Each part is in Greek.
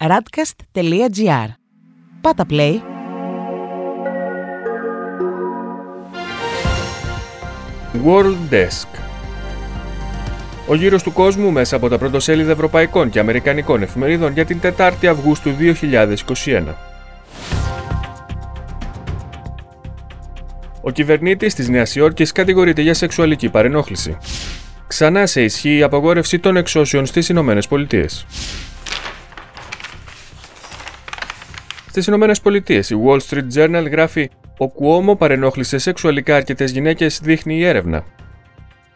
radcast.gr. Πάτα play. World Desk Ο γύρος του κόσμου μέσα από τα πρωτοσέλιδα ευρωπαϊκών και αμερικανικών εφημερίδων για την 4η Αυγούστου 2021. Ο κυβερνήτης της Νέας Υόρκης κατηγορείται για σεξουαλική παρενόχληση. Ξανά σε ισχύ η απαγόρευση των εξώσεων στις Ηνωμένες Πολιτείες. Στις Ηνωμένες Πολιτείες, η Wall Street Journal γράφει: Ο Κουόμο παρενόχλησε σεξουαλικά αρκετές γυναίκες, δείχνει η έρευνα.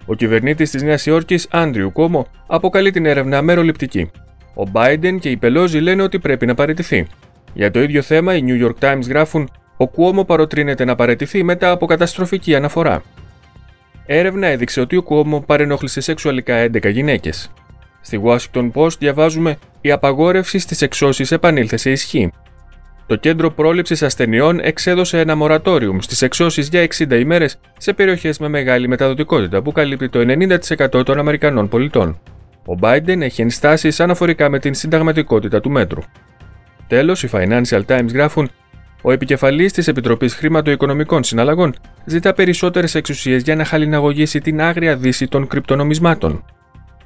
Ο κυβερνήτης της Νέας Υόρκης, Άντριου Κόμο, αποκαλεί την έρευνα μεροληπτική. Ο Biden και η Πελόζη λένε ότι πρέπει να παραιτηθεί. Για το ίδιο θέμα, οι New York Times γράφουν: Ο Κουόμο παροτρύνεται να παραιτηθεί μετά από καταστροφική αναφορά. Έρευνα έδειξε ότι ο Κουόμο παρενόχλησε σεξουαλικά 11 γυναίκες. Στη Washington Post διαβάζουμε: Η απαγόρευση στις εξώσεις επανήλθε σε ισχύ. Το Κέντρο Πρόληψης Ασθενειών εξέδωσε ένα μορατόριουμ στις εξώσεις για 60 ημέρες σε περιοχές με μεγάλη μεταδοτικότητα που καλύπτει το 90% των Αμερικανών πολιτών. Ο Biden έχει ενστάσει αναφορικά με την συνταγματικότητα του μέτρου. Τέλος, οι Financial Times γράφουν ο επικεφαλής της Επιτροπής Χρηματοοικονομικών Συναλλαγών ζητά περισσότερες εξουσίες για να χαλιναγωγήσει την άγρια δύση των κρυπτονομισμάτων.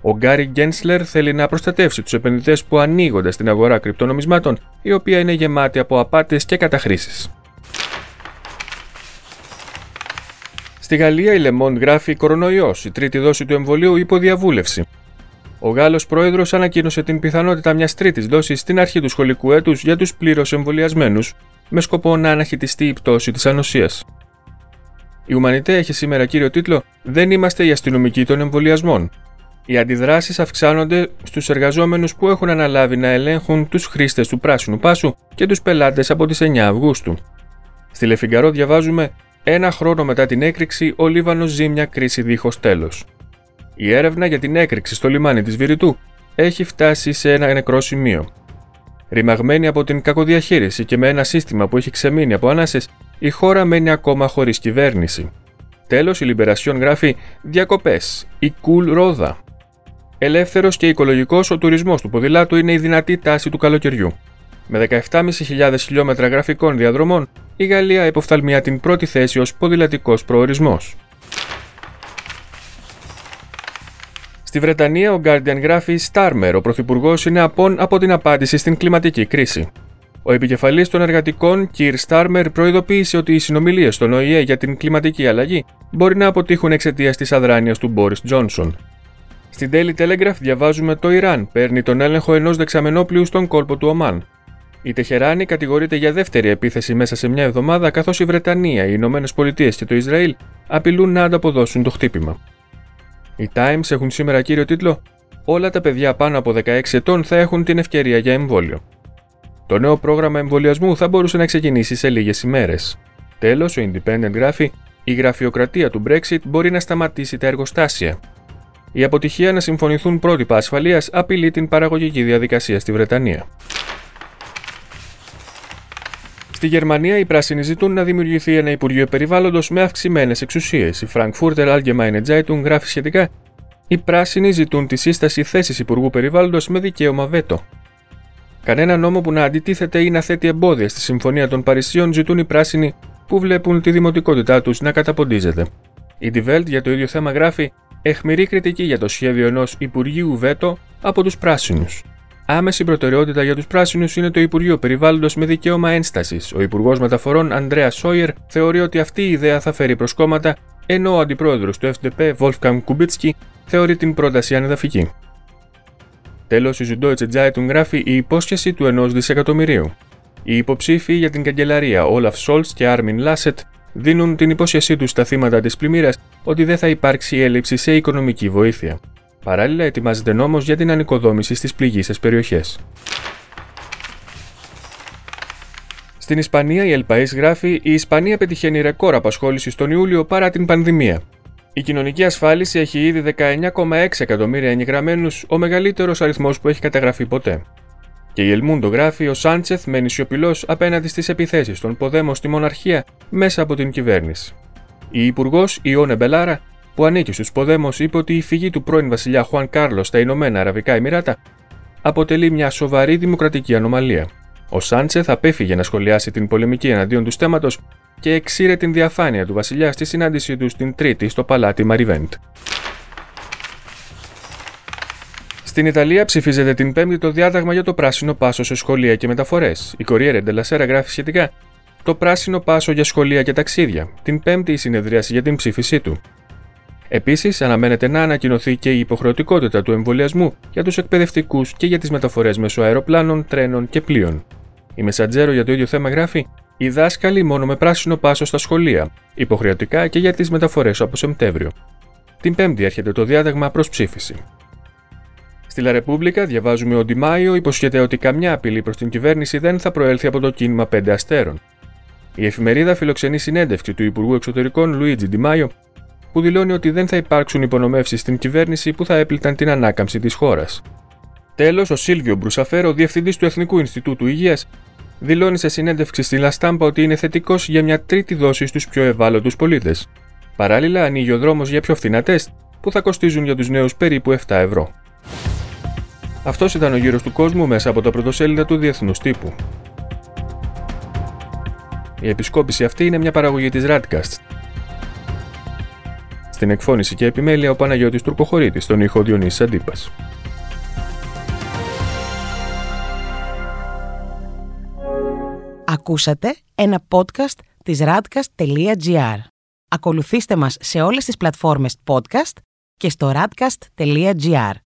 Ο Γκάρι Γκένσλερ θέλει να προστατεύσει τους επενδυτές που ανοίγονται στην αγορά κρυπτονομισμάτων, η οποία είναι γεμάτη από απάτες και καταχρήσεις. Στη Γαλλία η Λεμόντ γράφει κορονοϊός, η τρίτη δόση του εμβολίου υποδιαβούλευση. Ο Γάλλος πρόεδρος ανακοίνωσε την πιθανότητα μιας τρίτης δόσης στην αρχή του σχολικού έτους για τους πλήρως εμβολιασμένους, με σκοπό να αναχαιτιστεί η πτώση της ανοσίας. Η Ουμανιτέ έχει σήμερα κύριο τίτλο Δεν είμαστε οι αστυνομικοί των εμβολιασμών. Οι αντιδράσεις αυξάνονται στους εργαζόμενους που έχουν αναλάβει να ελέγχουν τους χρήστες του πράσινου πάσου και τους πελάτες από τις 9 Αυγούστου. Στη Λεφιγκαρό διαβάζουμε ένα χρόνο μετά την έκρηξη, ο Λίβανος ζει μια κρίση δίχως τέλος. Η έρευνα για την έκρηξη στο λιμάνι της Βηρητού έχει φτάσει σε ένα νεκρό σημείο. Ρημαγμένη από την κακοδιαχείριση και με ένα σύστημα που έχει ξεμείνει από ανάσες, η χώρα μένει ακόμα χωρίς κυβέρνηση. Τέλος, η Λιμπερασιόν γράφει Διακοπές. Η Κουλ Ρόδα. Ελεύθερος και οικολογικός, ο τουρισμός του ποδηλάτου είναι η δυνατή τάση του καλοκαιριού. Με 17.500 χιλιόμετρα γραφικών διαδρομών, η Γαλλία υποφθαλμιά την πρώτη θέση ως ποδηλατικός προορισμός. Στη Βρετανία, ο Guardian γράφει Στάρμερ, ο πρωθυπουργός είναι απόν από την απάντηση στην κλιματική κρίση. Ο επικεφαλής των εργατικών, Κυρ Στάρμερ, προειδοποίησε ότι οι συνομιλίες στον ΟΗΕ για την κλιματική αλλαγή μπορεί να αποτύχουν εξαιτίας της αδράνειας του Μπόρις Τζόνσον. Στην Daily Telegraph διαβάζουμε το Ιράν παίρνει τον έλεγχο ενός δεξαμενόπλοιου στον κόλπο του Ομάν. Η Τεχεράνη κατηγορείται για δεύτερη επίθεση μέσα σε μια εβδομάδα, καθώς η Βρετανία, οι Ηνωμένες Πολιτείες και το Ισραήλ απειλούν να ανταποδώσουν το χτύπημα. Οι Times έχουν σήμερα κύριο τίτλο Όλα τα παιδιά πάνω από 16 ετών θα έχουν την ευκαιρία για εμβόλιο. Το νέο πρόγραμμα εμβολιασμού θα μπορούσε να ξεκινήσει σε λίγες ημέρες. Τέλος, ο Independent γράφει: Η γραφειοκρατία του Brexit μπορεί να σταματήσει τα εργοστάσια. Η αποτυχία να συμφωνηθούν πρότυπα ασφαλείας απειλεί την παραγωγική διαδικασία στη Βρετανία. Στη Γερμανία, οι πράσινοι ζητούν να δημιουργηθεί ένα Υπουργείο Περιβάλλοντος με αυξημένες εξουσίες. Η Frankfurter Allgemeine Zeitung γράφει σχετικά: Οι πράσινοι ζητούν τη σύσταση θέσης Υπουργού Περιβάλλοντος με δικαίωμα βέτο. Κανένα νόμο που να αντιτίθεται ή να θέτει εμπόδια στη Συμφωνία των Παρισίων ζητούν οι πράσινοι που βλέπουν τη δημοτικότητά τους να καταποντίζεται. Η Die Welt για το ίδιο θέμα γράφει: Εχμηρή κριτική για το σχέδιο ενός Υπουργείου Βέτο από τους Πράσινους. Άμεση προτεραιότητα για τους Πράσινους είναι το Υπουργείο Περιβάλλοντος με δικαίωμα ένστασης. Ο Υπουργός Μεταφορών Ανδρέας Σόιερ θεωρεί ότι αυτή η ιδέα θα φέρει προσκόμματα, ενώ ο αντιπρόεδρος του FDP Wolfgang Kubicki θεωρεί την πρόταση ανεδαφική. Τέλος, η Süddeutsche Zeitung γράφει η υπόσχεση του ενός δισεκατομμυρίου. Οι υποψήφοι για την καγκελαρία Όλαφ Σολτς και Άρμιν Λάσετ δίνουν την υπόσχεσή τους στα θύματα της πλημμύρας ότι δεν θα υπάρξει έλλειψη σε οικονομική βοήθεια. Παράλληλα, ετοιμάζεται νόμος για την ανοικοδόμηση στις πληγήσεις περιοχές. Στην Ισπανία, η Ελπαΐς γράφει: Η Ισπανία πετυχαίνει ρεκόρ απασχόλησης τον Ιούλιο παρά την πανδημία. Η κοινωνική ασφάλιση έχει ήδη 19,6 εκατομμύρια εγγεγραμμένους, ο μεγαλύτερος αριθμός που έχει καταγραφεί ποτέ. Και η Ελμούντο γράφει: Ο Σάντσεθ μένει σιωπηλό απέναντι στις επιθέσεις των Ποδέμων στη μοναρχία μέσα από την κυβέρνηση. Η Υπουργός Ιόνε Μπελάρα, που ανήκει στους Ποδέμο, είπε ότι η φυγή του πρώην βασιλιά Χουάν Κάρλος στα Ηνωμένα Αραβικά Εμμυράτα αποτελεί μια σοβαρή δημοκρατική ανομαλία. Ο Σάντσεθ απέφυγε να σχολιάσει την πολεμική εναντίον του στέματος και εξήρε την διαφάνεια του βασιλιά στη συνάντησή του την Τρίτη στο παλάτι Μαριβέντ. Στην Ιταλία ψηφίζεται την Πέμπτη το διάταγμα για το πράσινο πάσο σε σχολεία και μεταφορές. Η Κοριέρε Ντελασέρα γράφει σχετικά το πράσινο πάσο για σχολεία και ταξίδια, την Πέμπτη η συνεδρίαση για την ψήφισή του. Επίσης, αναμένεται να ανακοινωθεί και η υποχρεωτικότητα του εμβολιασμού για τους εκπαιδευτικούς και για τις μεταφορές μέσω αεροπλάνων, τρένων και πλοίων. Η Μεσαντζέρο για το ίδιο θέμα γράφει: Οι δάσκαλοι μόνο με πράσινο πάσο στα σχολεία, υποχρεωτικά και για τις μεταφορές από Σεπτέμβριο. Την Πέμπτη έρχεται το διάταγμα προς ψήφιση. Στη Λα Ρεπούμπλικα διαβάζουμε ότι Μάιο υποσχέται ότι καμιά απειλή προς την κυβέρνηση δεν θα προέλθει από το κίνημα 5 αστέρων. Η εφημερίδα φιλοξενεί συνέντευξη του Υπουργού Εξωτερικών Λουίτζι Ντιμάιο, που δηλώνει ότι δεν θα υπάρξουν υπονομεύσεις στην κυβέρνηση που θα έπληταν την ανάκαμψη της χώρας. Τέλος, ο Σίλβιο Μπρουσαφέρο, διευθυντής του Εθνικού Ινστιτούτου Υγείας, δηλώνει σε συνέντευξη στη Λαστάμπα ότι είναι θετικός για μια τρίτη δόση στους πιο ευάλωτους πολίτες. Παράλληλα, ανοίγει ο δρόμος για πιο φθηνά τεστ που θα κοστίζουν για τους νέους περίπου 7 ευρώ. Αυτός ήταν ο γύρος του κόσμου μέσα από τα πρωτοσέλιδα του Διεθνούς Τύπου. Η επισκόπηση αυτή είναι μια παραγωγή της Radcast. Στην εκφώνηση και επιμέλεια ο Παναγιώτης Τουρκοχωρήτης, στον ήχο Διονύσης Αντίπας. Ακούσατε ένα podcast της radcast.gr. Ακολουθήστε μας σε όλες τις πλατφόρμες podcast και στο radcast.gr.